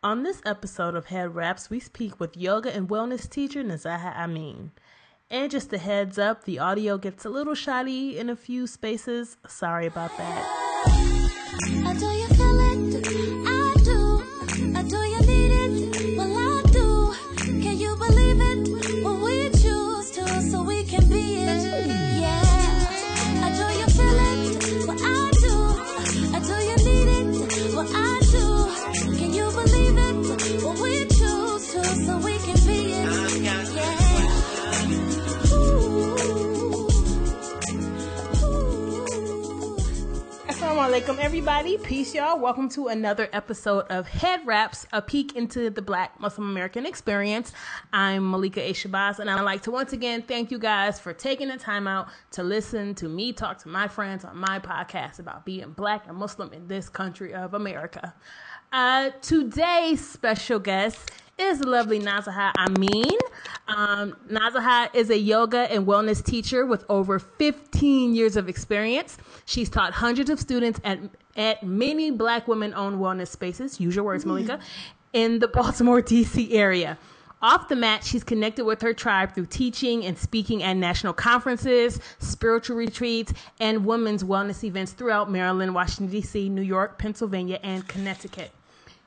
On this episode of Head Wraps, we speak with yoga and wellness teacher Nazaha Amin. And just a heads up, the audio gets a little shoddy in a few spaces. Sorry about that. Everybody. Peace, y'all. Welcome to another episode of Head Wraps, a peek into the Black Muslim American experience. I'm Malika A. Shabazz, and I'd like to once again thank you guys for taking the time out to listen to me talk to my friends on my podcast about being Black and Muslim in this country of America. Uh, today's special guest is the lovely Nazaha Amin. Um, Nazaha is a yoga and wellness teacher with over 15 years of experience. She's taught hundreds of students at, at many black women owned wellness spaces, use your words, Malika, in the Baltimore, D.C. area. Off the mat, she's connected with her tribe through teaching and speaking at national conferences, spiritual retreats, and women's wellness events throughout Maryland, Washington, D.C., New York, Pennsylvania, and Connecticut.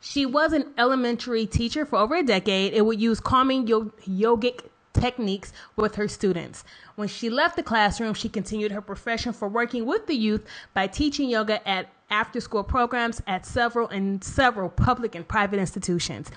She was an elementary teacher for over a decade and would use calming yogic techniques with her students. When she left the classroom, she continued her profession for working with the youth by teaching yoga at after school programs at several and several public and private institutions.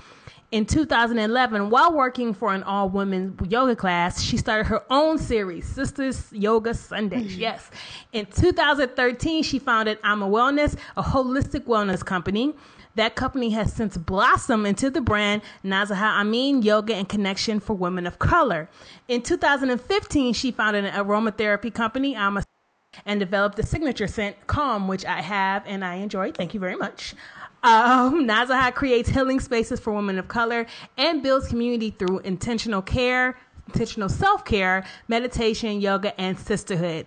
In 2011, while working for an all women yoga class, she started her own series, Sisters Yoga Sundays. Mm-hmm. Yes. In 2013, she founded I'm a Wellness, a holistic wellness company. That company has since blossomed into the brand Nazaha Amin Yoga and Connection for Women of Color. In 2015, she founded an aromatherapy company, Ama, and developed the signature scent Calm, which I have and I enjoy. Thank you very much. Um, Nazaha creates healing spaces for women of color and builds community through intentional care, intentional self care, meditation, yoga, and sisterhood.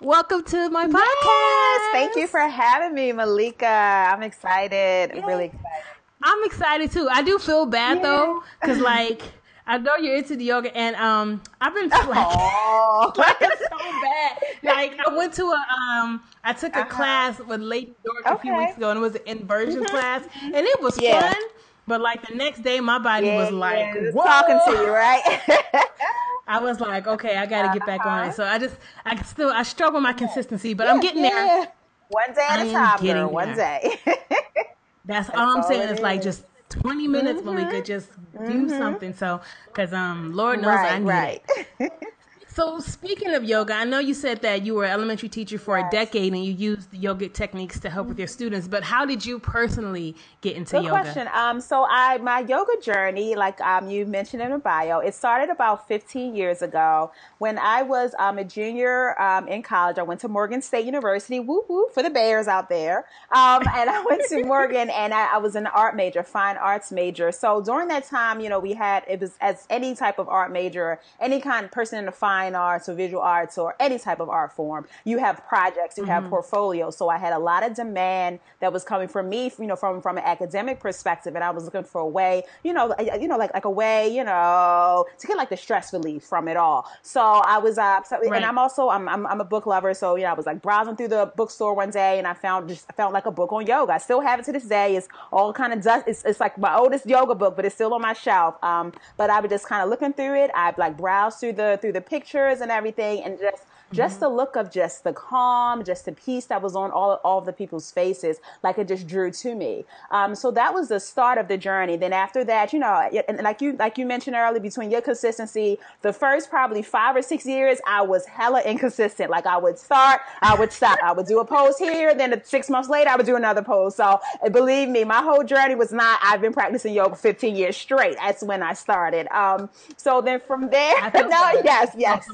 Welcome to my podcast. Yes, thank you for having me, Malika. I'm excited. I'm really excited. I'm excited too. I do feel bad yeah. though, because like I know you're into the yoga, and um, I've been like, like so bad. Like I went to a um, I took a uh-huh. class with Lady Dork okay. a few weeks ago, and it was an inversion mm-hmm. class, and it was yeah. fun. But like the next day, my body yeah, was like, yeah, talking to you, right? I was like, okay, I got to get back on it. So I just, I still, I struggle with my consistency, but yeah, I'm getting there. One day at a time, girl. One day. That's, That's all I'm saying. It's like just 20 minutes, mm-hmm. Malika. Just mm-hmm. do something. So, because um, Lord knows right, I need right. it. So speaking of yoga, I know you said that you were an elementary teacher for yes. a decade and you used yoga techniques to help with your students. But how did you personally get into yoga? Good yoga? question. Um, so I my yoga journey, like um, you mentioned in the bio, it started about 15 years ago when I was um, a junior um, in college. I went to Morgan State University. Woo woo for the Bears out there. Um, and I went to Morgan and I, I was an art major, fine arts major. So during that time, you know, we had it was as any type of art major, any kind of person in the fine fine arts or visual arts or any type of art form, you have projects, you mm-hmm. have portfolios. So I had a lot of demand that was coming from me, you know, from from an academic perspective, and I was looking for a way, you know, you know, like like a way, you know, to get like the stress relief from it all. So I was, uh, so, right. and I'm also I'm, I'm, I'm a book lover, so you know, I was like browsing through the bookstore one day, and I found just I found like a book on yoga. I still have it to this day. It's all kind of dust. It's, it's like my oldest yoga book, but it's still on my shelf. Um, but I was just kind of looking through it. I like browse through the through the pictures pictures and everything and just just mm-hmm. the look of just the calm, just the peace that was on all, all of the people's faces, like it just drew to me. Um, so that was the start of the journey. Then after that, you know, and like you, like you mentioned earlier, between your consistency, the first probably five or six years, I was hella inconsistent. Like I would start, I would stop, I would do a pose here, then six months later, I would do another pose. So believe me, my whole journey was not, I've been practicing yoga 15 years straight. That's when I started. Um, so then from there, no, yes, yes.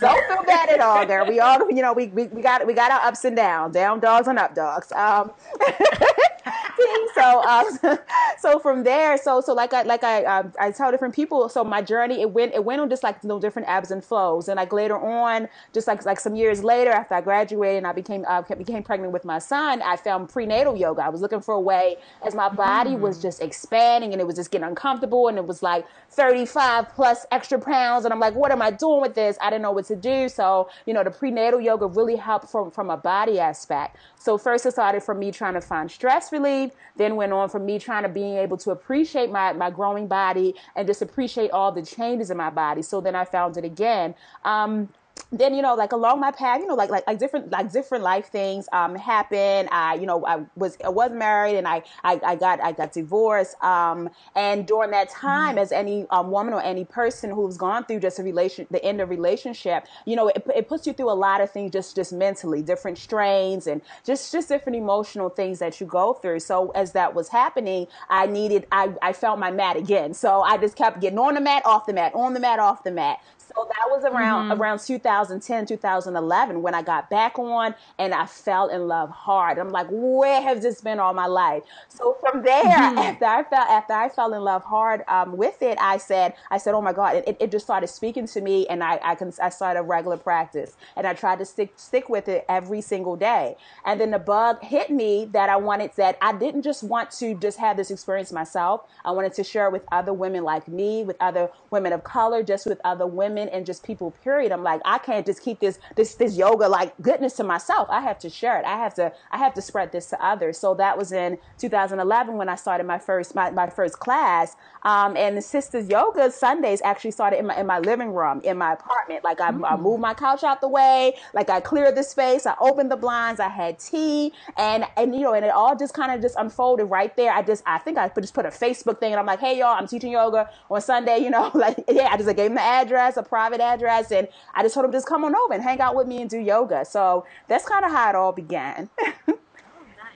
Don't feel bad at all there. We all, you know, we, we, we got we got our ups and downs, down dogs and up dogs. Um, thing. So, um, so from there, so so like I like I um, I tell different people. So my journey it went it went on just like you know, different ebbs and flows. And like later on, just like like some years later, after I graduated and I became uh, became pregnant with my son, I found prenatal yoga. I was looking for a way as my body mm. was just expanding and it was just getting uncomfortable and it was like 35 plus extra pounds and I'm like, what am I doing with this? I didn't know what to do. So you know, the prenatal yoga really helped from from a body aspect. So first it started from me trying to find stress relief, then went on from me trying to being able to appreciate my, my growing body and just appreciate all the changes in my body. So then I found it again. Um, then you know like along my path you know like like like different like different life things um happen i you know i was i was married and i i, I got i got divorced. Um and during that time mm-hmm. as any um, woman or any person who's gone through just a relation the end of relationship you know it, it puts you through a lot of things just just mentally different strains and just just different emotional things that you go through. So as that was happening i needed i i felt my mat again. So i just kept getting on the mat off the mat on the mat off the mat so that was around mm-hmm. around 2010, 2011 when I got back on and I fell in love hard. I'm like, where has this been all my life? So from there, mm-hmm. after I fell after I fell in love hard um, with it, I said, I said, oh my God, it, it just started speaking to me, and I I, can, I started a regular practice, and I tried to stick stick with it every single day. And then the bug hit me that I wanted that I didn't just want to just have this experience myself. I wanted to share it with other women like me, with other women of color, just with other women women and just people period. I'm like i can't just keep this this this yoga like goodness to myself. I have to share it. I have to i have to spread this to others. So that was in 2011 when i started my first my, my first class. Um, and the sisters yoga sundays actually started in my in my living room in my apartment. Like I, mm-hmm. I mm. moved my couch out the way. Like i cleared the space. I opened the blinds. I had tea. And and you know and it all just kind of just unfolded right there. I just i think i just put a facebook thing and i'm like hey y'all i'm teaching yoga on sunday you know like yeah i just I gave them the address a private address, and I just told him just come on over and hang out with me and do yoga. So that's kind of how it all began. Oh,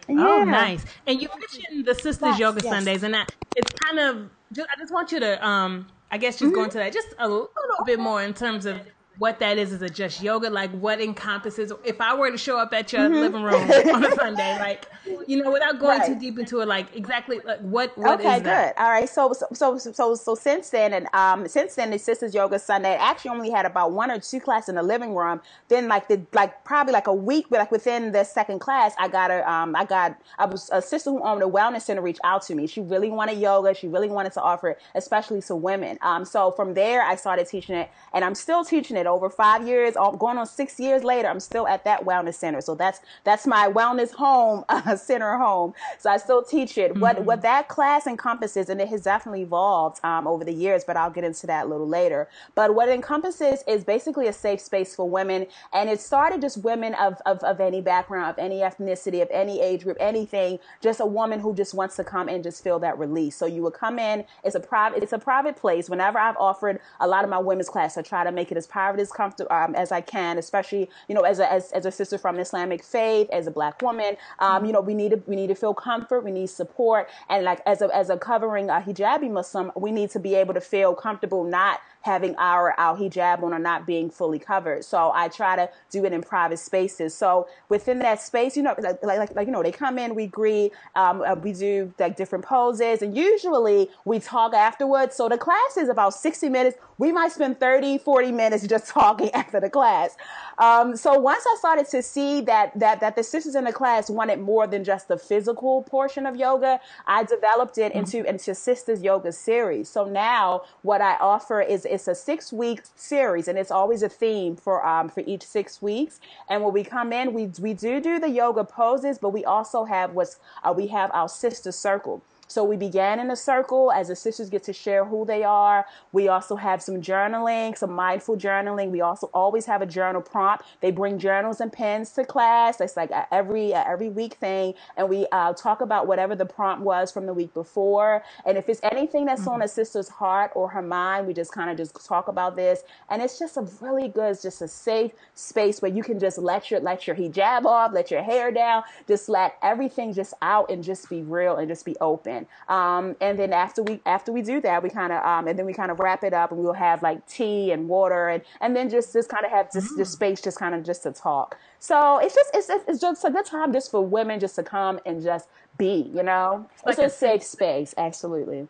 yeah. Oh, nice. And you mentioned the Sisters Yoga yes. Sundays, and that it's kind of. Just, I just want you to, um, I guess, just mm-hmm. go into that just a little bit more in terms of what that is. Is it just yoga? Like what encompasses? If I were to show up at your mm-hmm. living room on a Sunday, like you know, without going right. too deep into it, like exactly like what what okay, is that? good. All right. So so so so so since then, and um, since then, the Sisters Yoga Sunday actually only had about one or two classes in the living room. Then like the like probably like a week, but like within the second class, I got a um I got a, a sister who owned a wellness center reached out to me. She really wanted yoga. She really wanted to offer it, especially to women. Um, so from there, I started teaching it, and I'm still teaching it over five years, going on six years later, I'm still at that wellness center. So that's that's my wellness home uh, center home. So I still teach it. Mm-hmm. What what that class encompasses, and it has definitely evolved um, over the years, but I'll get into that a little later. But what it encompasses is basically a safe space for women, and it started just women of of, of any background, of any ethnicity, of any age group, anything. Just a woman who just wants to come and just feel that release. So you would come in. It's a private. It's a private place. Whenever I've offered a lot of my women's class, I try to make it as private as comfortable um, as I can, especially you know as a as, as a sister from Islamic faith, as a black woman. Um, you know we need to we need to feel comfort, we need support, and like as a as a covering a hijabi Muslim, we need to be able to feel comfortable not having our our hijab on or not being fully covered. So I try to do it in private spaces. So within that space, you know, like like, like you know, they come in, we greet, um, uh, we do like different poses, and usually we talk afterwards. So the class is about 60 minutes. We might spend 30, 40 minutes just talking after the class. Um, so once I started to see that that that the sisters in the class wanted more than just the physical portion of yoga, I developed it into mm-hmm. into sisters yoga series. So now what I offer is it's a six week series, and it's always a theme for um for each six weeks. And when we come in, we we do do the yoga poses, but we also have what's uh, we have our sister circle. So we began in a circle as the sisters get to share who they are. We also have some journaling, some mindful journaling. We also always have a journal prompt. They bring journals and pens to class. That's like every every week thing, and we uh, talk about whatever the prompt was from the week before. And if it's anything that's mm-hmm. on a sister's heart or her mind, we just kind of just talk about this. And it's just a really good, just a safe space where you can just let your let your hijab off, let your hair down, just let everything just out and just be real and just be open. Um, and then after we after we do that, we kind of um, and then we kind of wrap it up, and we'll have like tea and water, and and then just just kind of have just mm. this space, just kind of just to talk. So it's just it's it's just a good time just for women just to come and just be, you know, it's, like it's a, a safe space, absolutely.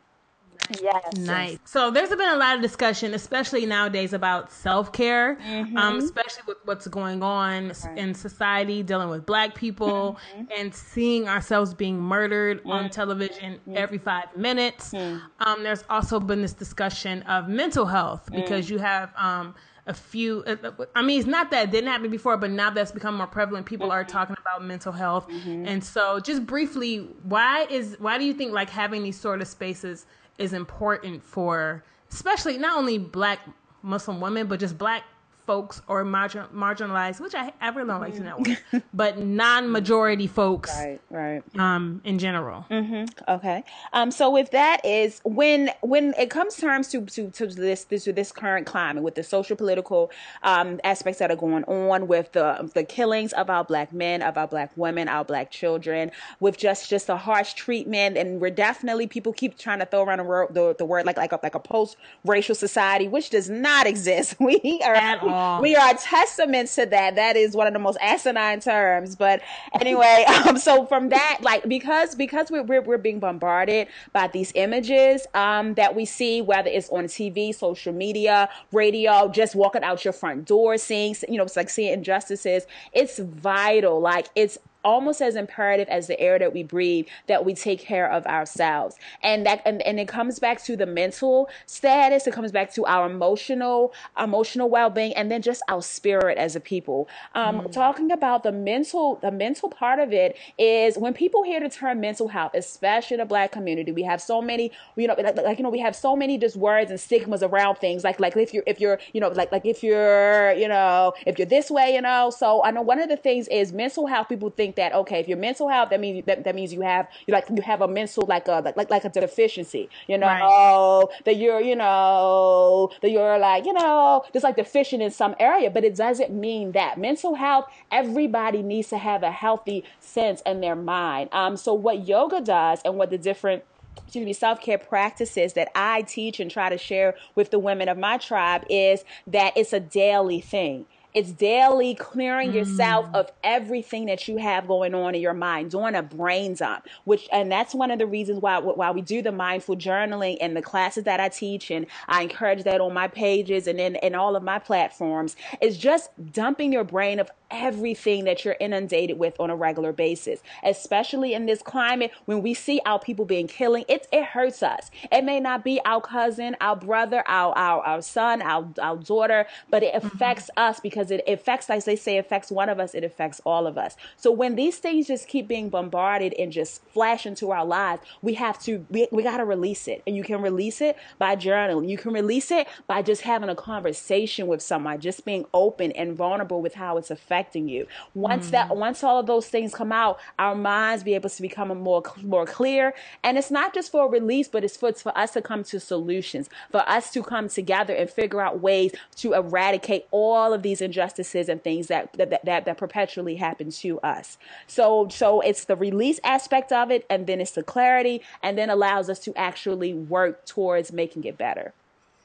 Yes. Nice. So there's been a lot of discussion, especially nowadays, about self care, mm-hmm. um, especially with what's going on right. in society, dealing with Black people, mm-hmm. and seeing ourselves being murdered mm-hmm. on television mm-hmm. every five minutes. Mm. Um, there's also been this discussion of mental health because mm. you have. Um, a few uh, uh, i mean it's not that it didn't happen before but now that's become more prevalent people are talking about mental health mm-hmm. and so just briefly why is why do you think like having these sort of spaces is important for especially not only black Muslim women, but just black folks or margin, marginalized, which I, I really don't like to know, but non-majority folks, right, right, um, in general. Mm-hmm. Okay. Um, so with that is when when it comes terms to to, to this this to this current climate with the social political um, aspects that are going on with the the killings of our black men, of our black women, our black children, with just just a harsh treatment, and we're definitely people keep trying to throw around the word the, the word like like a, like a post racial society, which does not exist. We are at all we are testaments to that. That is one of the most asinine terms. But anyway, um, so from that, like because because we're we're, we're being bombarded by these images um, that we see, whether it's on TV, social media, radio, just walking out your front door, seeing you know, it's like seeing injustices. It's vital. Like it's almost as imperative as the air that we breathe that we take care of ourselves. And that and, and it comes back to the mental status, it comes back to our emotional emotional well-being and then just our spirit as a people. Um, mm. talking about the mental the mental part of it is when people hear the term mental health, especially in the black community, we have so many, you know, like, like you know, we have so many just words and stigmas around things like like if you're if you're, you know, like like if you're, you know, if you're this way, you know. So I know one of the things is mental health people think that okay, if you're mental health, that means that, that means you have you like you have a mental like a like like a deficiency, you know, right. that you're you know that you're like you know just like deficient in some area, but it doesn't mean that mental health. Everybody needs to have a healthy sense in their mind. Um, so what yoga does and what the different excuse me, self care practices that I teach and try to share with the women of my tribe is that it's a daily thing. It's daily clearing mm. yourself of everything that you have going on in your mind, doing a brain dump, which, and that's one of the reasons why, why we do the mindful journaling and the classes that I teach. And I encourage that on my pages and in, in all of my platforms is just dumping your brain of everything that you're inundated with on a regular basis, especially in this climate when we see our people being killing. It, it hurts us. It may not be our cousin, our brother, our, our, our son, our, our daughter, but it mm-hmm. affects mm-hmm. us because it affects, as they say, affects one of us, it affects all of us. So when these things just keep being bombarded and just flash into our lives, we have to, we, we got to release it. And you can release it by journaling. You can release it by just having a conversation with someone, just being open and vulnerable with how it's affecting affecting you. Once mm. that, once all of those things come out, our minds be able to become more more clear. And it's not just for release, but it's for, it's for us to come to solutions, for us to come together and figure out ways to eradicate all of these injustices and things that that that, that perpetually happen to us. So so it's the release aspect of it, and then it's the clarity, and then allows us to actually work towards making it better.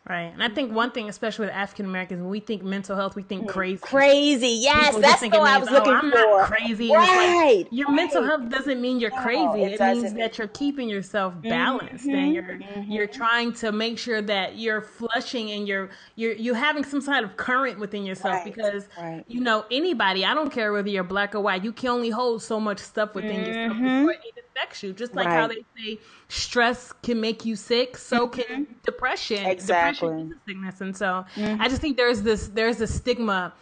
Right. And I think one thing, especially with African Americans, when we think mental health, we think crazy. Crazy. Yes, People that's what I was oh, looking I'm for. Not crazy. Right. Like, your right. mental health doesn't mean you're crazy. No, it, it means that you're keeping yourself mm-hmm. balanced mm-hmm. and you're mm-hmm. you're trying to make sure that you're flushing and you're you're you're having some kind of current within yourself right. because right. you know anybody, I don't care whether you're black or white, you can only hold so much stuff within yourself mm-hmm. before it affects you. Just like how they say stress can make you sick, so can mm-hmm. depression. Exactly. Depression is a sickness, and so mm-hmm. I just think there's this there's a stigma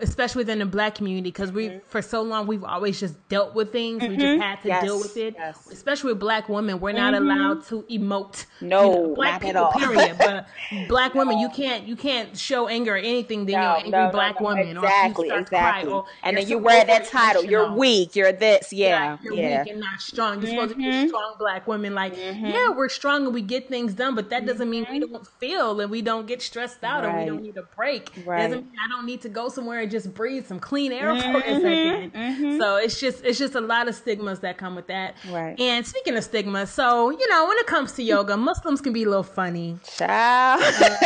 especially within the black community because we mm-hmm. for so long we've always just dealt with things mm-hmm. we just mm-hmm. had to yes. deal with it yes. especially with black women we're not mm-hmm. allowed to emote no you know, black people period but black women you can't you can't show anger or anything then no, you're an angry no, black no, woman exactly exactly cry, and then you wear that title you're weak you're this yeah you're yeah. weak and not strong you're supposed to be mm-hmm. strong black women like mm-hmm. yeah we're strong and we get things done but that doesn't mean we don't feel and we don't get stressed out right. or we don't need a break right. doesn't mean I don't need to go somewhere and just breathe some clean air mm-hmm, for a 2nd mm-hmm. So it's just it's just a lot of stigmas that come with that. Right. And speaking of stigmas, so you know, when it comes to yoga, Muslims can be a little funny. Child. Uh,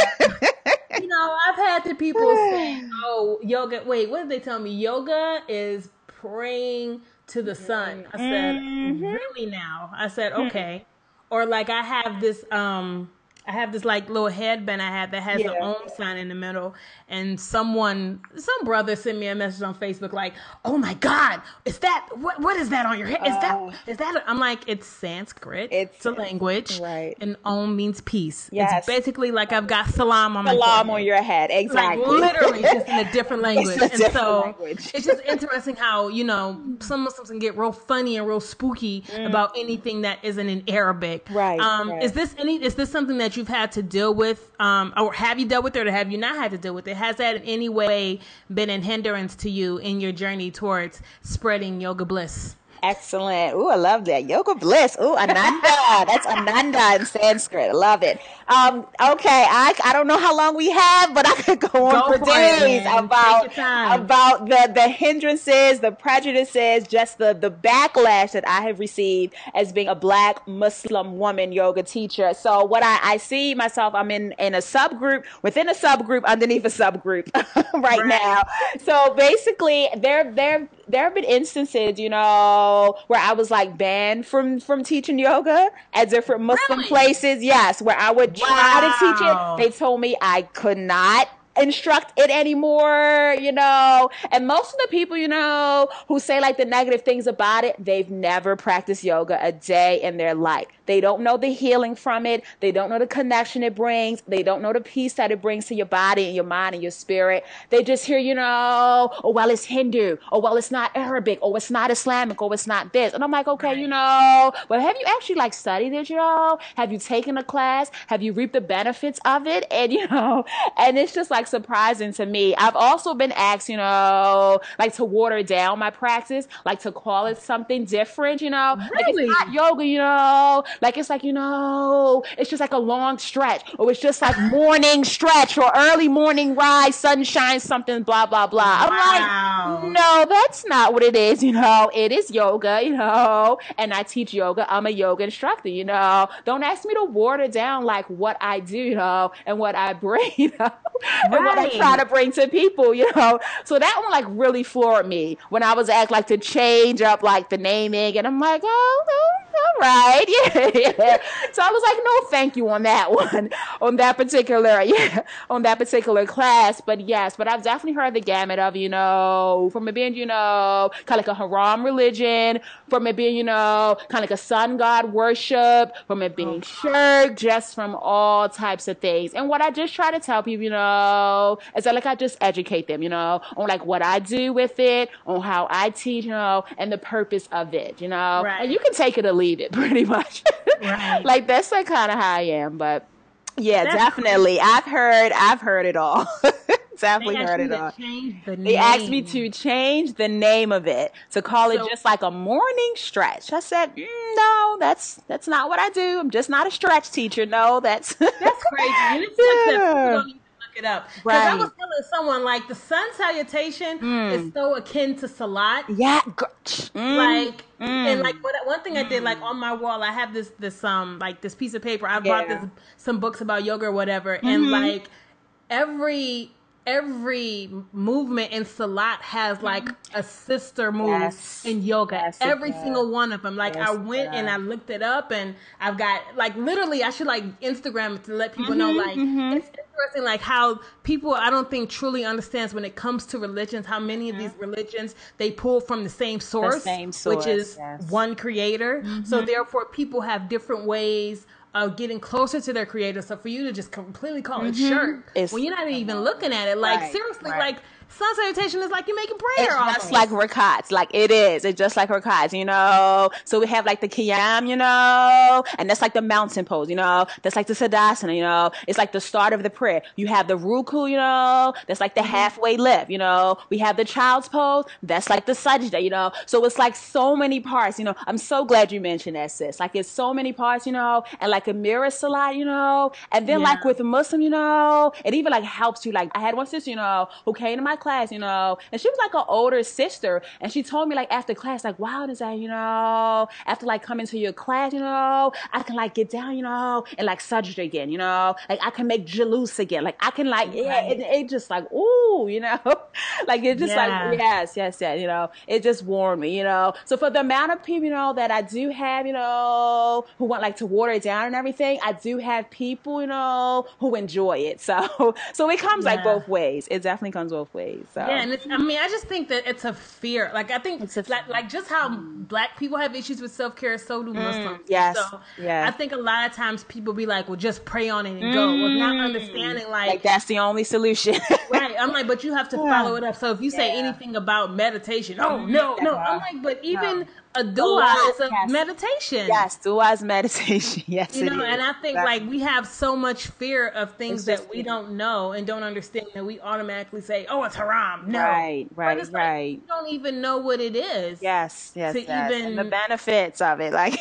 you know, I've had the people say, "Oh, yoga." Wait, what did they tell me? Yoga is praying to the sun. I said, mm-hmm. "Really now?" I said, hmm. "Okay." Or like I have this um I have this like little headband I have that has yeah. the Om sign in the middle, and someone, some brother sent me a message on Facebook like, "Oh my God, is that what? What is that on your head? Is uh, that is that?" A, I'm like, it's Sanskrit. It's, it's a language, right? And Om means peace. Yes. It's basically like I've got salam on my salam on your head, exactly. Like literally, just in a different language. A and different so language. it's just interesting how you know some Muslims can get real funny and real spooky mm. about anything that isn't in Arabic. Right, um, right. Is this any? Is this something that you've had to deal with, um, or have you dealt with it, or have you not had to deal with it? Has that in any way been a hindrance to you in your journey towards spreading yoga bliss? Excellent. Ooh, I love that. Yoga bliss. Ooh, Ananda. That's Ananda in Sanskrit. I love it. Um, okay, I, I don't know how long we have, but I could go on go for, for days it, about about the, the hindrances, the prejudices, just the, the backlash that I have received as being a black Muslim woman yoga teacher. So what I, I see myself, I'm in, in a subgroup within a subgroup underneath a subgroup right, right, now. So basically there there there have been instances, you know, where I was like banned from from teaching yoga at different Muslim really? places. Yes, where I would wow. try to teach it. They told me I could not instruct it anymore, you know. And most of the people, you know, who say like the negative things about it, they've never practiced yoga a day in their life. They don't know the healing from it. They don't know the connection it brings. They don't know the peace that it brings to your body and your mind and your spirit. They just hear, you know, oh, well, it's Hindu. Oh, well, it's not Arabic. Oh, it's not Islamic. Oh, it's not this. And I'm like, okay, you know, but have you actually like studied it, you know? Have you taken a class? Have you reaped the benefits of it? And, you know, and it's just like surprising to me. I've also been asked, you know, like to water down my practice, like to call it something different, you know? Really? Like it's not yoga, you know? Like it's like, you know, it's just like a long stretch, or it's just like morning stretch or early morning rise, sunshine, something, blah, blah, blah. I'm wow. like, no, that's not what it is, you know. It is yoga, you know, and I teach yoga. I'm a yoga instructor, you know. Don't ask me to water down like what I do, you know, and what I bring, you know, right. and what I try to bring to people, you know. So that one like really floored me when I was asked like to change up like the naming, and I'm like, oh, oh all right, yeah, yeah. So I was like, no, thank you on that one, on that particular, yeah, on that particular class. But yes, but I've definitely heard the gamut of, you know, from it being, you know, kind of like a haram religion, from it being, you know, kind of like a sun god worship, from it being shirk, just from all types of things. And what I just try to tell people, you know, is that like I just educate them, you know, on like what I do with it, on how I teach, you know, and the purpose of it, you know. Right. And you can take it or leave it pretty much. Right. like that's like kind of how I am, but yeah, that's definitely. I've heard, I've heard it all. definitely heard it all. The they asked me to change the name of it to call it so, just like a morning stretch. I said, mm, no, that's that's not what I do. I'm just not a stretch teacher. No, that's that's crazy. yeah it up. Because right. I was telling someone like the sun salutation mm. is so akin to salat. Yeah, mm. like mm. and like what, one thing I did like on my wall, I have this this um like this piece of paper. I yeah. bought this some books about yoga or whatever, mm-hmm. and like every every movement in Salat has like a sister move yes. in yoga. Yes, every single one of them. Like yes, I went and I looked it up and I've got like literally I should like Instagram to let people mm-hmm, know like mm-hmm. it's interesting like how people I don't think truly understands when it comes to religions how many of these mm-hmm. religions they pull from the same source, the same source which is one creator. So mm-hmm. therefore people have different ways of getting closer to their creator. So for you to just completely call it mm-hmm. shirk it's, when you're not even looking at it, like right, seriously, right. like sun salutation is like you making prayer. It's almost. just like rakats, like it is. It's just like rakats, you know. So we have like the kiyam, you know, and that's like the mountain pose, you know. That's like the tadasana, you know. It's like the start of the prayer. You have the ruku, you know. That's like the mm-hmm. halfway lift, you know. We have the child's pose. That's like the sajda, you know. So it's like so many parts, you know. I'm so glad you mentioned that, sis. Like it's so many parts, you know, and like a mirror salat, you know. And then yeah. like with Muslim, you know, it even like helps you. Like I had one sister, you know, who came to my class, you know, and she was like an older sister, and she told me like after class, like, wow, does that, you know, after like coming to your class, you know, I can like get down, you know, and like surgery again, you know, like I can make jalouse again, like I can like yeah, it, it just like ooh, you know, like it just yeah. like yes, yes, yes, you know, it just warmed me, you know. So for the amount of people, you know, that I do have, you know, who want like to water it down and everything, I do have people, you know, who enjoy it. So so it comes yeah. like both ways. It definitely comes both ways. So yeah, and it's, I mean, I just think that it's a fear. Like I think it's a, like, like just how black people have issues with self care, so do mm, Muslims. Mm, yes, so yes. I think a lot of times people be like, "Well, just pray on it and mm, go," with not understanding like, like that's the only solution. right. I'm like, but you have to follow it up. So if you say yeah. anything about meditation, oh no, no, I'm like, but even. No a dua is a yes. meditation. Yes, dua is meditation. Yes, you know, and I think exactly. like we have so much fear of things that we don't know and don't understand that we automatically say, "Oh, it's haram." No, right, right, like, right. you don't even know what it is. Yes, yes, yes. Even... And the benefits of it, like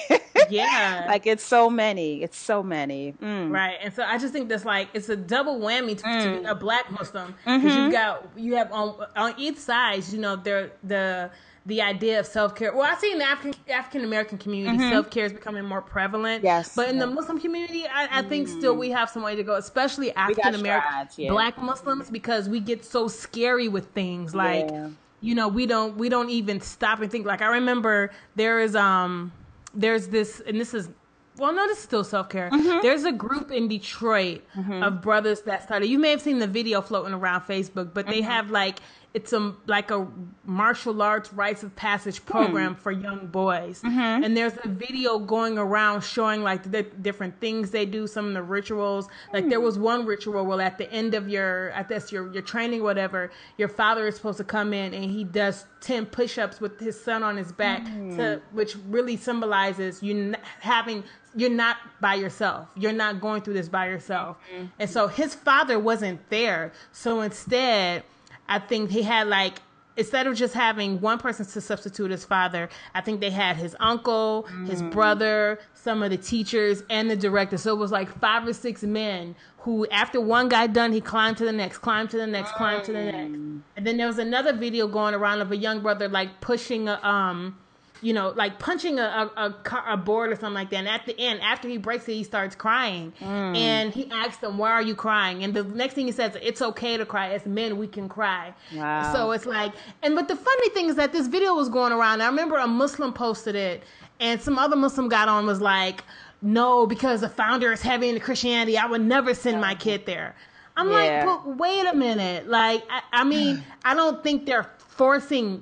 yeah, like it's so many. It's so many. Mm. Right, and so I just think that's like it's a double whammy to, mm. to be mm. a black Muslim because mm-hmm. you got you have on on each side, you know, they're the the idea of self care. Well, I see in the African African American community, mm-hmm. self care is becoming more prevalent. Yes, but in the Muslim community, I, I think mm. still we have some way to go, especially African American yeah. Black Muslims, because we get so scary with things like. Yeah. You know, we don't we don't even stop and think. Like I remember there is um there's this and this is well, no, this is still self care. Mm-hmm. There's a group in Detroit mm-hmm. of brothers that started. You may have seen the video floating around Facebook, but they mm-hmm. have like it's a like a martial arts rites of passage hmm. program hmm. for young boys mm-hmm. and there's a video going around showing like the different things they do some of the rituals like there hmm. was one ritual where at the end of your at this your your training whatever your father is supposed to come in and he does 10 push-ups with his son on his back mm. to which really symbolizes you having you're not by yourself. You're not going through this by yourself. Mm-hmm. And so his father wasn't there. So instead, I think he had like instead of just having one person to substitute his father, I think they had his uncle, mm. his brother, some of the teachers, and the director. So it was like five or six men who, after one guy done, he climbed to the next, climbed to the next, climbed to the next. And then there was another video going around of a young brother like pushing a um you know, like punching a, a, a, car, a, board or something like that. And at the end, after he breaks it, he starts crying. Mm. And he asks them, Why are you crying? And the next thing he says, It's okay to cry. As men, we can cry. Wow. So it's like, and but the funny thing is that this video was going around. I remember a Muslim posted it, and some other Muslim got on was like, No, because the founder is heavy into Christianity, I would never send my kid there. I'm yeah. like, but wait a minute. Like, I, I mean, I don't think they're forcing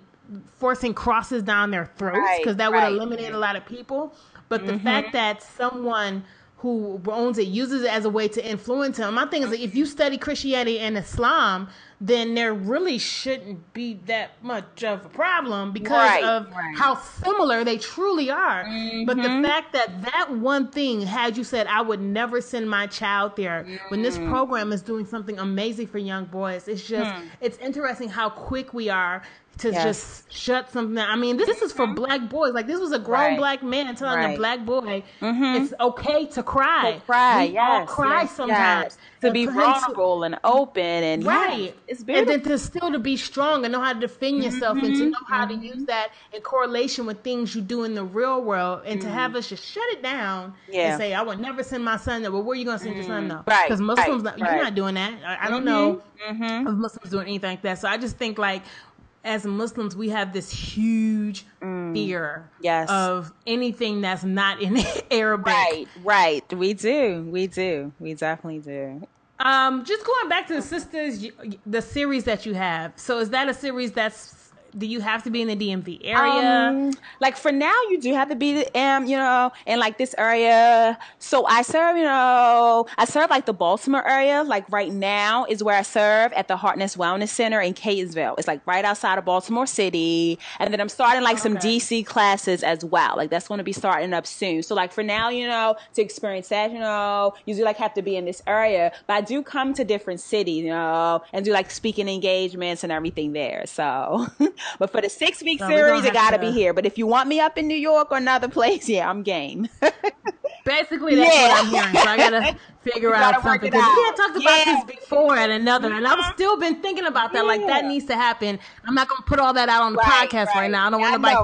forcing crosses down their throats because right, that would right. eliminate a lot of people. But the mm-hmm. fact that someone who owns it uses it as a way to influence him, my thing is that if you study Christianity and Islam, then there really shouldn't be that much of a problem because right, of how similar they truly are. Mm-hmm. But the mm-hmm. fact that that one thing had you said, I would never send my child there mm. when this mm. program is doing something amazing for young boys, it's just, mm. it's interesting how quick we are to yes. just shut something down. I mean, this, this is for black boys. Like this was a grown right. black man telling right. a black boy mm-hmm. it's okay to cry. To cry, we yes, all cry yes, sometimes. Yes. To be vulnerable to, and open and right. It's beautiful. And then to still to be strong and know how to defend yourself mm-hmm. and to mm-hmm. know how mm-hmm. to use that in correlation with things you do in the real world and to have mm-hmm. us just shut it down yeah. and say, I would never send my son there. Well, where are you going to send your son though? Right. Because Muslims, right. you're not doing that. I, I don't know if Muslims doing anything like that. So I just think like as Muslims, we have this huge mm, fear yes. of anything that's not in Arabic. Right, right. We do. We do. We definitely do. Um, just going back to the sisters, the series that you have. So is that a series that's do you have to be in the DMV area? Um, like for now, you do have to be, um, you know, in like this area. So I serve, you know, I serve like the Baltimore area. Like right now is where I serve at the Hartness Wellness Center in Catonsville. It's like right outside of Baltimore City. And then I'm starting like some DC classes as well. Like that's going to be starting up soon. So like for now, you know, to experience that, you know, you do like have to be in this area. But I do come to different cities, you know, and do like speaking engagements and everything there. So. But for the six week no, series, it got to be here. But if you want me up in New York or another place, yeah, I'm game. Basically, that's Yeah. what I'm hearing. So I gotta figure out gotta work something because we had talked about Yeah. this before at another, and I've mm-hmm. still been thinking about that. Like that needs to happen. I'm not gonna put all that out on the Right, podcast right, right. now. I don't want nobody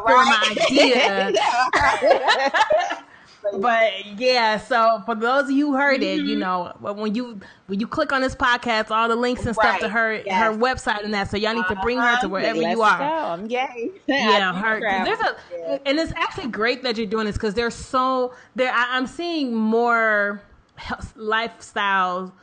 stealing right? my idea. Yeah. But yeah, so for those of you who heard it, Mm-hmm. you know, when you when you click on this podcast, all the links and stuff to her yes. her website and that. So y'all need to bring her to Uh-huh. wherever Let's you are. Go. I'm gay. Yeah, her. There's a, and it's actually great that you're doing this because there's so there. I, I'm seeing more health, lifestyle,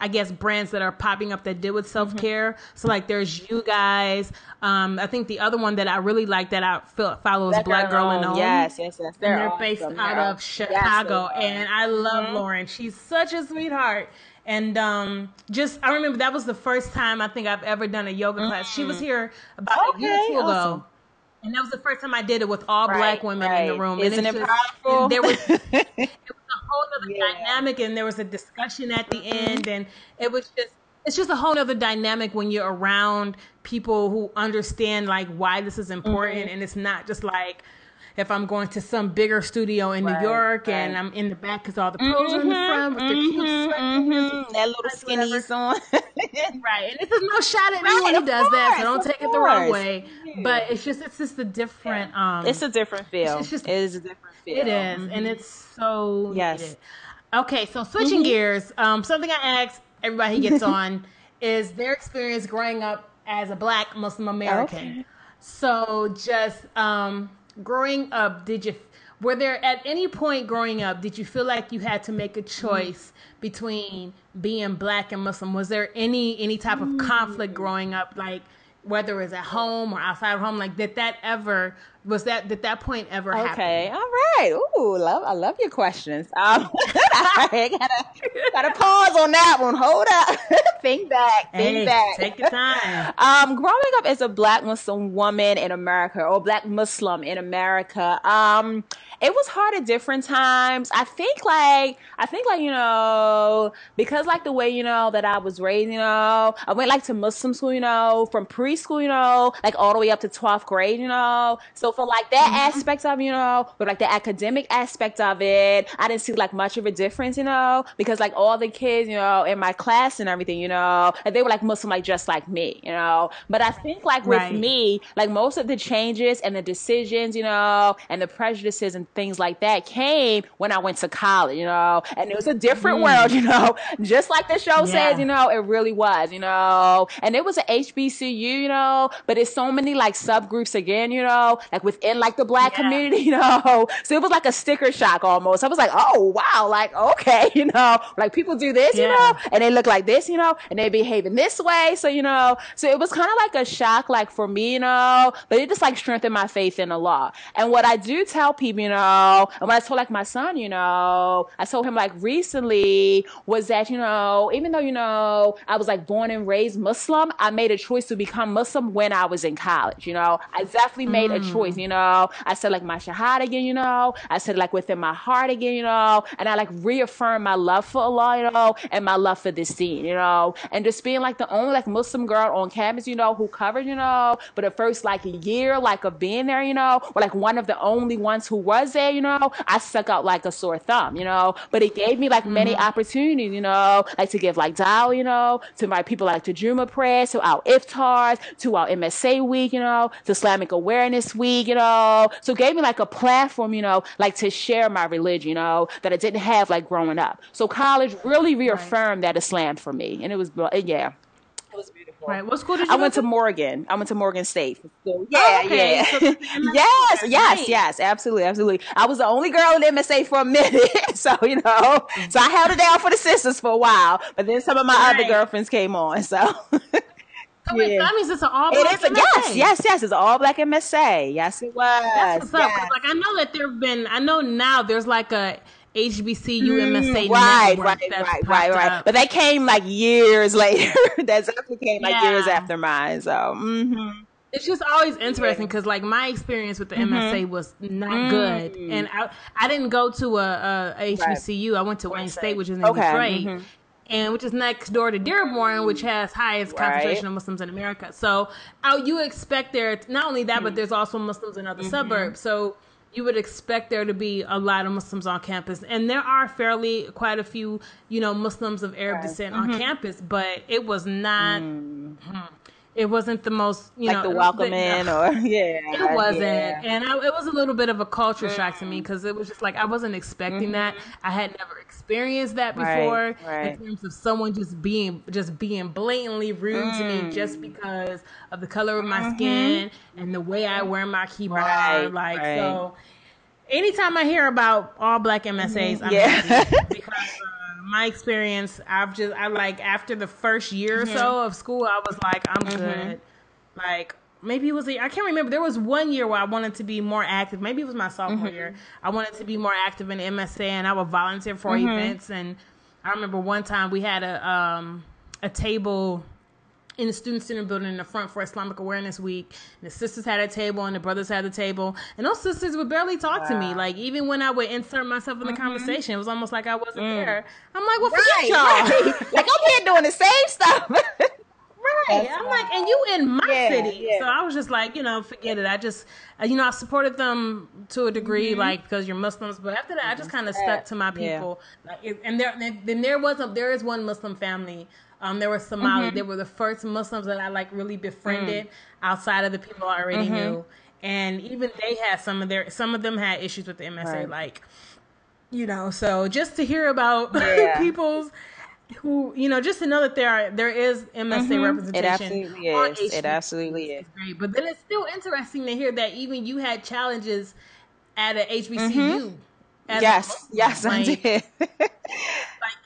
I guess, brands that are popping up that deal with self care. So like, there's you guys. Um, I think the other one that I really like that I feel, follow is Black Girl in Om. Yes, yes, yes. And they're awesome. based They're out of. Chicago, Yes, and I love Mm-hmm. Lauren. She's such a sweetheart. And um, just I remember that was the first time I think I've ever done a yoga class. She was here about a year or Mm-hmm. Two ago. awesome. And that was the first time I did it with all Right, black women in the room. Isn't and it it's powerful? and There was it was whole other Yeah. dynamic, and there was a discussion at the Mm-hmm. end, and it was just it's just a whole other dynamic when you're around people who understand like why this is important, Mm-hmm. and it's not just like. If I'm going to some bigger studio in New Right, York and. I'm in the back because all the pros are in the front with the cute sweatpants, Mhm, That little skinnies on. Right, and this is no shot at Right, anyone who does that, so don't take it the wrong way. But it's just it's just a different. Um, it's a different feel. it's just- it is a different feel. it is, and it's so Yes. needed. Okay, so switching gears, um, something I ask everybody who gets on is their experience growing up as a Black Muslim American. Okay. So just um, growing up, did you? Were there at any point growing up did you feel like you had to make a choice between being Black and Muslim? Was there any any type of conflict mm. growing up, like whether it was at home or outside of home? Like did that ever was that did that point ever happen? Okay, all right. Ooh, love I love your questions. Um, I gotta gotta pause on that one. Hold up, think back, think Hey, back. take your time. Um, growing up as a black Muslim woman in America or black Muslim in America, um, it was hard at different times. I think like I think like, you know, because like the way, you know, that I was raised, you know, I went like to Muslim school, you know, from preschool, you know, like all the way up to twelfth grade, you know. So for like that mm-hmm. aspect of, you know, but like the academic aspect of it, I didn't see like much of a difference, you know, because like all the kids, you know, in my class and everything, you know, and they were like Muslim like just like me, you know. But I think like with Right. me, like most of the changes and the decisions, you know, and the prejudices and things like that came when I went to college, you know, and it was a different mm. world, you know, just like the show Yeah. says, you know, it really was, you know, and it was a HBCU, you know, but it's so many like subgroups again, you know, like within like the black Yeah. community, you know, so it was like a sticker shock almost. I was like, oh wow, like okay, you know, like people do this, you know, and they look like this, you know, and they behave in this way. So, you know, so it was kind of like a shock, like for me, you know, but it just like strengthened my faith in Allah. And what I do tell people, you know, and what I told like my son, you know, I told him like recently was that, you know, even though, you know, I was like born and raised Muslim, I made a choice to become Muslim when I was in college, you know, I definitely made a mm. choice, you know, I said like my shahada again, you know, I said like within my heart again, you know, and I like reaffirmed my love for Allah, you know, and my love for this deen, you know, and just being like the only like Muslim girl on campus, you know, who covered, you know, but the first like year like of being there, you know, or like one of the only ones who was there, you know, I stuck out like a sore thumb, you know, but it gave me like many opportunities, you know, like to give like dawah, you know, to my people like to Juma prayers, to our iftars, to our MSA week, you know, to Islamic Awareness Week, you know, so it gave me like a platform, you know, like to share my religion, you know, that I didn't have like growing up. So college really reaffirmed that Islam for me, and it was eh, yeah. It was beautiful. Right. What school did you I went to to? Morgan. I went to Morgan State. So, yeah, Oh, okay. yeah. So it's the MSA. yes, yes, Right. yes, absolutely, absolutely. I was the only girl in MSA for a minute. so, you know, mm-hmm. so I held it down for the sisters for a while. But then some of my other girlfriends came on. So So wait, Yeah. that means it's an all black is a, yes, yes, yes. It's all black MSA. Yes, it was. That's what's up. Yes. Like I know that there've been. I know now there's like a HBCU MSA Mm, right, right, right, right, right. up. But they came like years later. that definitely came like Yeah. years after mine. So, hmm it's just always interesting because like my experience with the Mm-hmm. MSA was not Mm. good, and I I didn't go to a, a HBCU. I went to Wayne State, which is in Okay, Detroit. And which is next door to Dearborn, which has highest Right. concentration of Muslims in America. So, uh, you expect there not only that, but Mm. there's also Muslims in other Mm-hmm. suburbs. So, you would expect there to be a lot of Muslims on campus, and there are fairly quite a few, you know, Muslims of Arab right. descent mm-hmm. on campus, but it was not. Mm. It wasn't the most, you like know, the welcoming or yeah, it wasn't, yeah. and I, it was a little bit of a culture mm. shock to me because it was just like I wasn't expecting mm-hmm. that. I had never experienced that before right, right. in terms of someone just being just being blatantly rude mm. to me mm. just because of the color of my mm-hmm. skin and the way I wear my khimar. Right, like so anytime I hear about all black MSAs, I'm yeah. happy because uh, my experience, I've just I like after the first year mm-hmm. or so of school, I was like, I'm mm-hmm. good. Like maybe it was a, I can't remember. There was one year where I wanted to be more active. Maybe it was my sophomore mm-hmm. year. I wanted to be more active in MSA, and I would volunteer for mm-hmm. events. And I remember one time we had a um, a table in the student center building in the front for Islamic Awareness Week. And the sisters had a table and the brothers had a table. And those sisters would barely talk wow. to me. Like even when I would insert myself in the mm-hmm. conversation, it was almost like I wasn't mm. there. I'm like, well, forget right, y'all. Right. like I'm here doing the same stuff. Right. I'm like, and you in my yeah, city. Yeah. So I was just like, you know, forget it. I just, uh, you know, I supported them to a degree, mm-hmm. like because you're Muslims. But after that, I just kind of stuck to my people. Yeah. Like, and there, then there was a, there is one Muslim family. Um, there were Somali. Mm-hmm. They were the first Muslims that I like really befriended mm. outside of the people I already mm-hmm. knew. And even they had some of their, some of them had issues with the MSA, right. like, you know. So just to hear about people's who you know just to know that there are there is MSA mm-hmm. representation. It absolutely is. It absolutely is. Great. But then it's still interesting to hear that even you had challenges at a HBCU. Mm-hmm. Yes, yes, like, I did. like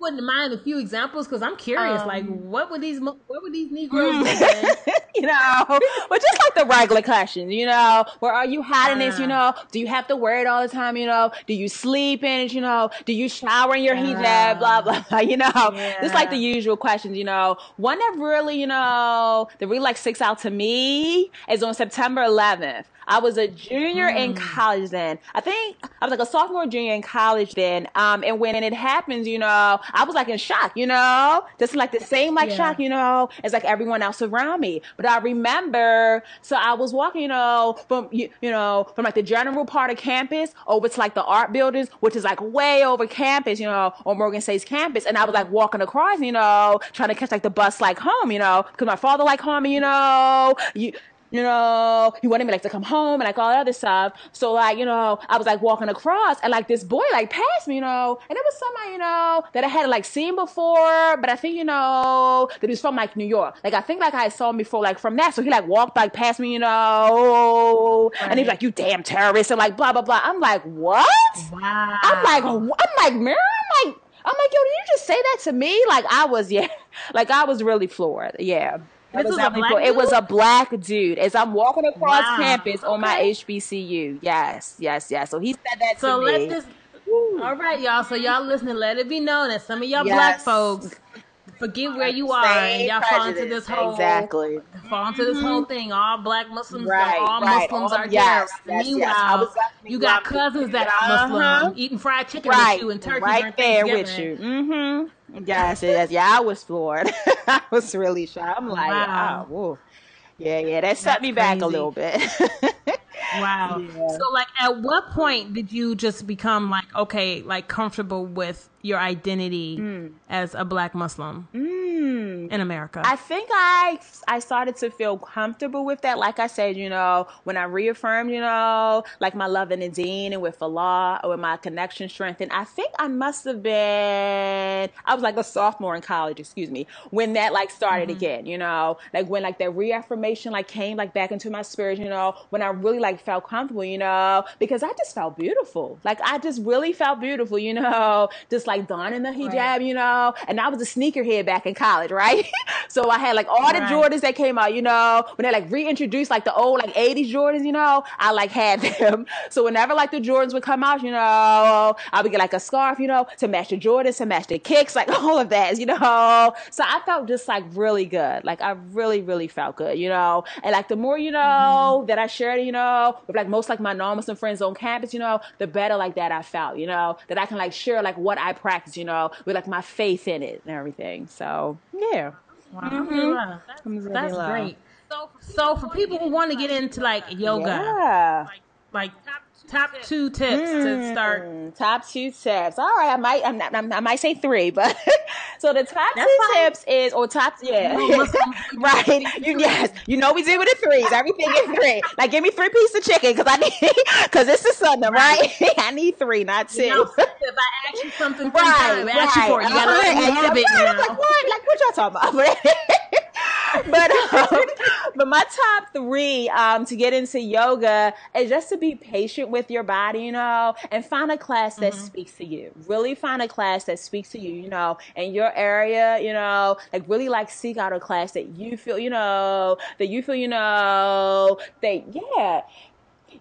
wouldn't mind a few examples, because I'm curious, um, like what would these what would these Negroes do? you know, but just like the regular questions, you know, where are you hiding uh, this? You know, do you have to wear it all the time? You know, do you sleep in it? You know, do you shower in your uh, hijab? Blah blah blah. You know, yeah. just like the usual questions. You know, one that really, you know, that really like sticks out to me is on September 11th. I was a junior mm. in college then. I think I was like a sophomore, junior in college then. Um, and when it happens, you know, I was like in shock, you know, just like the same like yeah. shock, you know, as like everyone else around me. But I remember, so I was walking, you know, from you, you know, from like the general part of campus over to like the art buildings, which is like way over campus, you know, on Morgan State's campus. And I was like walking across, you know, trying to catch like the bus like home, you know, because my father like home, you know, you you know, he wanted me like to come home and like all that other stuff. So like, you know, I was like walking across and like this boy like passed me, you know, and it was somebody, you know, that I had like seen before, but I think, you know, that he was from like New York. Like I think like I saw him before like from that. So he like walked like past me, you know, right. and he's like, you damn terrorist and like blah, blah, blah. I'm like, what? Wow. I'm like, I'm like, Mary, I'm like, I'm like, yo, did you just say that to me? Like I was, yeah, like I was really floored. Yeah. This was a black It was a black dude. As I'm walking across wow. campus okay. on my HBCU. Yes, yes, yes. So he said that so to let me. This, all right, y'all. So y'all listening, let it be known that some of y'all yes. black folks forget where you are and y'all fall into this whole exactly fall into this whole thing. All black Muslims, right, all right. Muslims all, are yes, Yes, Meanwhile, you got cousins that are Muslim uh-huh. eating fried chicken right. with you and turkey right there with you. Mm-hmm. Yes, yes, yeah, I was floored. I was really shocked. I'm like, wow. oh, yeah, yeah, that set me back a little bit. wow. Yeah. So, like, at what point did you just become like, okay, like comfortable with your identity mm. as a Black Muslim? Mm in America? I think I I started to feel comfortable with that. Like I said, you know, when I reaffirmed, you know, like my love in the deen and with Allah or with my connection strengthened. I think I must have been I was like a sophomore in college, excuse me, when that like started mm-hmm. again, you know, like when like that reaffirmation like came like back into my spirit, you know, when I really like felt comfortable, you know, because I just felt beautiful. Like I just really felt beautiful, you know, just like donning the hijab, right. you know, and I was a sneakerhead back in college, right? so I had like all the right. Jordans that came out, you know, when they like reintroduced like the old like 80s Jordans, you know, I like had them. So whenever like the Jordans would come out, you know, I would get like a scarf, you know, to match the Jordans, to match the kicks, like all of that, you know. So I felt just like really good. Like I really, really felt good, you know. And like the more, you know, mm-hmm. that I shared, you know, with like most like my non-Muslim friends on campus, you know, the better like that I felt, you know, that I can like share like what I practice, you know, with like my faith in it and everything. So yeah. Wow. Mm-hmm. That's, that's great. So, so for people who want to get into like yoga, yeah. like, like top top two tips mm, to start. Top two tips. All right, I might I'm not, I'm, i might say three, but so the top That's two fine. tips is or top yeah right. You yes, you know we do with the threes. Everything is three. Like give me three pieces of chicken because I need because it's the Sunday, right? I need three, not two. You know, if I ask you something, right, time, right. ask you for it, you gotta uh, let me have it now. Like what? Like what y'all talking about? but um, but my top three um, to get into yoga is just to be patient with your body, you know, and find a class that mm-hmm. speaks to you. Really find a class that speaks to you, you know, in your area, you know, like really like seek out a class that you feel, you know, that you feel, you know, that yeah,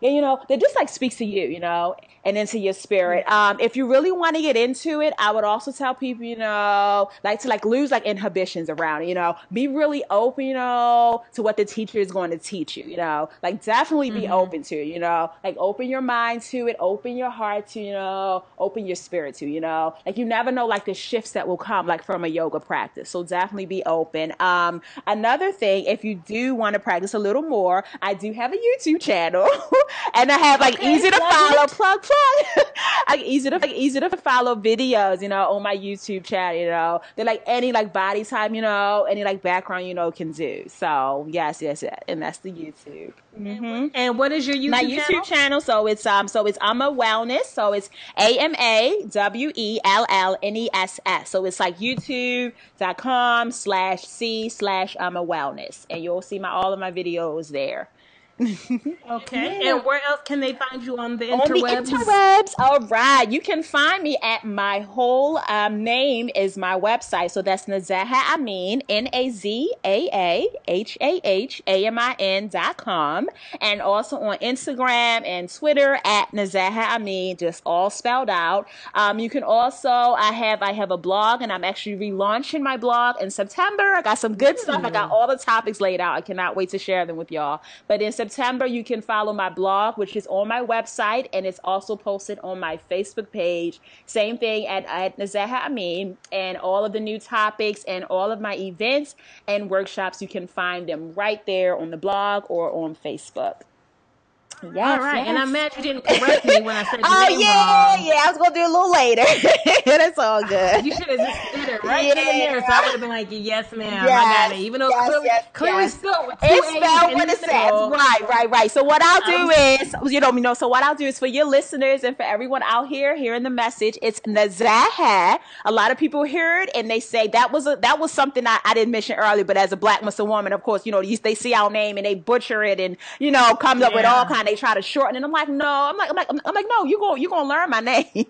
yeah, you know, that just like speaks to you, you know, and into your spirit. Um, if you really want to get into it, I would also tell people, you know, like to like lose like inhibitions around it, you know, be really open, you know, to what the teacher is going to teach you, you know, like definitely be mm-hmm. open to, you know, like open your mind to it, open your heart to, you know, open your spirit to, you know, like you never know like the shifts that will come like from a yoga practice. So definitely be open. Um, another thing, if you do want to practice a little more, I do have a YouTube channel and I have like okay, easy to follow plug plug like easy to like easy to follow videos, you know, on my YouTube channel, you know. They're like any like body type, you know, any like background, you know, can do. So yes, yes, yes. And that's the YouTube. Mm-hmm. And what is your YouTube My YouTube channel? channel? So it's um so it's Amawellness. So it's A M A W E L L N E S S. So it's like youtube.com slash C slash Amawellness. And you'll see my all of my videos there. Okay. Yeah. And where else can they find you on the interwebs? On the interwebs. All right. You can find me at my whole um, name is my website. So that's Nazaaha Amin, N A Z A A H A H A M I N dot com. And also on Instagram and Twitter at Nazaaha Amin, just all spelled out. Um, you can also, I have, I have a blog and I'm actually relaunching my blog in September. I got some good stuff. I got all the topics laid out. I cannot wait to share them with y'all. But in September, September, you can follow my blog, which is on my website, and it's also posted on my Facebook page. Same thing at, at Nazaaha Amin, and all of the new topics and all of my events and workshops, you can find them right there on the blog or on Facebook. Yes, All right. Yes. And I'm mad you didn't correct me when I said Oh yeah, wrong. yeah. I was gonna do it a little later. That's all good. You should have just did it right yeah. then and there. So I would have been like, yes, ma'am. Yes. I got it. Even though yes, clearly, yes, clearly yes. still it's spelled what it says. Right, right, right. So what I'll do um, is, you know, you know. So what I'll do is for your listeners and for everyone out here hearing the message, it's Nazaaha. A lot of people hear it and they say that was a that was something I, I didn't mention earlier. But as a Black Muslim woman, of course, you know, they see our name and they butcher it and you know comes yeah. up with all kind. They try to shorten it. I'm like, no. I'm like, I'm like, I'm like, no. You go, you gonna learn my name.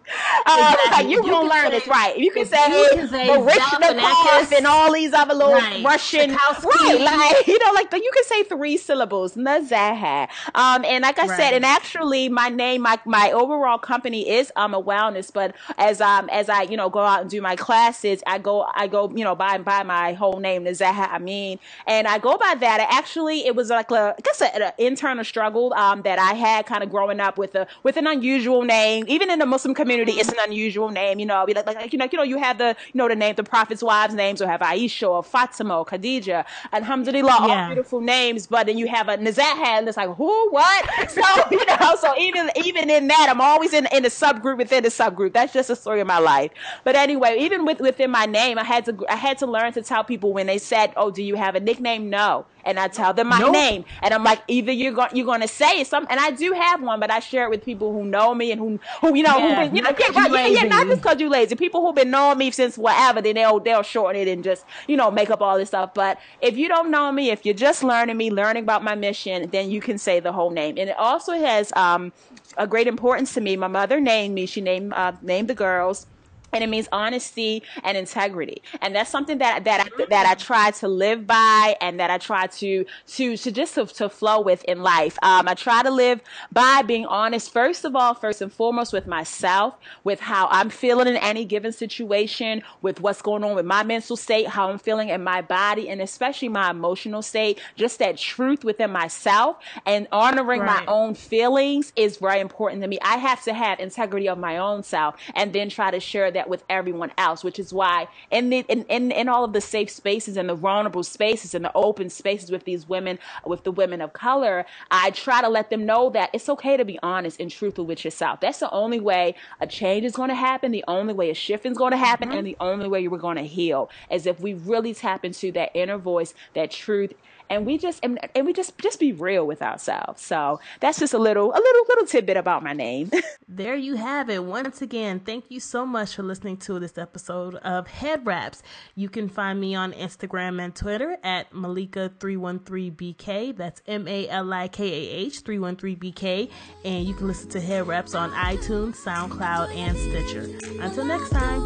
Uh, exactly. like, you, you gonna learn say, this right. You can say, you can say Baryshnikov and all these other little right. Russian, right? Like, you know, like you can say three syllables, Nazaaha. Um, and like I right. said, and actually, my name, my my overall company is um a wellness. But as um as I you know go out and do my classes, I go I go you know by and by my whole name Nazaaha Amin, and I go by that. actually, it was like a I guess an internal struggle um that I had kind of growing up with a with an unusual name. Even in the Muslim community, it's an unusual name. You know, like, like you know, you know, you have the you know the name, the Prophet's wives' names, or have Aisha or Fatima or Khadija. Alhamdulillah, yeah. all beautiful names. But then you have a Nazaaha, and it's like who, what? So you know, so even even in that, I'm always in in a subgroup within the subgroup. That's just a story of my life. But anyway, even with within my name, I had to I had to learn to tell people when they said, "Oh, do you have a nickname?" No and I tell them my nope. name, and I'm like, either you're going you're going to say some, and I do have one, but I share it with people who know me and who who you know yeah, who you know yeah, right, yeah, yeah, not just because you lazy. People who've been knowing me since whatever, then they'll they'll shorten it and just you know make up all this stuff. But if you don't know me, if you're just learning me, learning about my mission, then you can say the whole name, and it also has um a great importance to me. My mother named me. She named uh, named the girls and it means honesty and integrity. And that's something that that I, that I try to live by and that I try to to to just to, to flow with in life. Um, I try to live by being honest first of all first and foremost with myself with how I'm feeling in any given situation with what's going on with my mental state how I'm feeling in my body and especially my emotional state. Just that truth within myself and honoring right. my own feelings is very important to me. I have to have integrity of my own self and then try to share that that with everyone else, which is why in the in, in, in all of the safe spaces and the vulnerable spaces and the open spaces with these women, with the women of color, I try to let them know that it's okay to be honest and truthful with yourself. That's the only way a change is going to happen, the only way a shift is going to happen, mm-hmm. and the only way you are going to heal. As if we really tap into that inner voice, that truth, and we just and, and we just just be real with ourselves. So that's just a little a little little tidbit about my name. there you have it. Once again, thank you so much for listening to this episode of Head Wraps. You can find me on Instagram and Twitter at Malikah313BK. That's M A L I K A H 313BK. And you can listen to Head Wraps on iTunes, SoundCloud, and Stitcher. Until next time.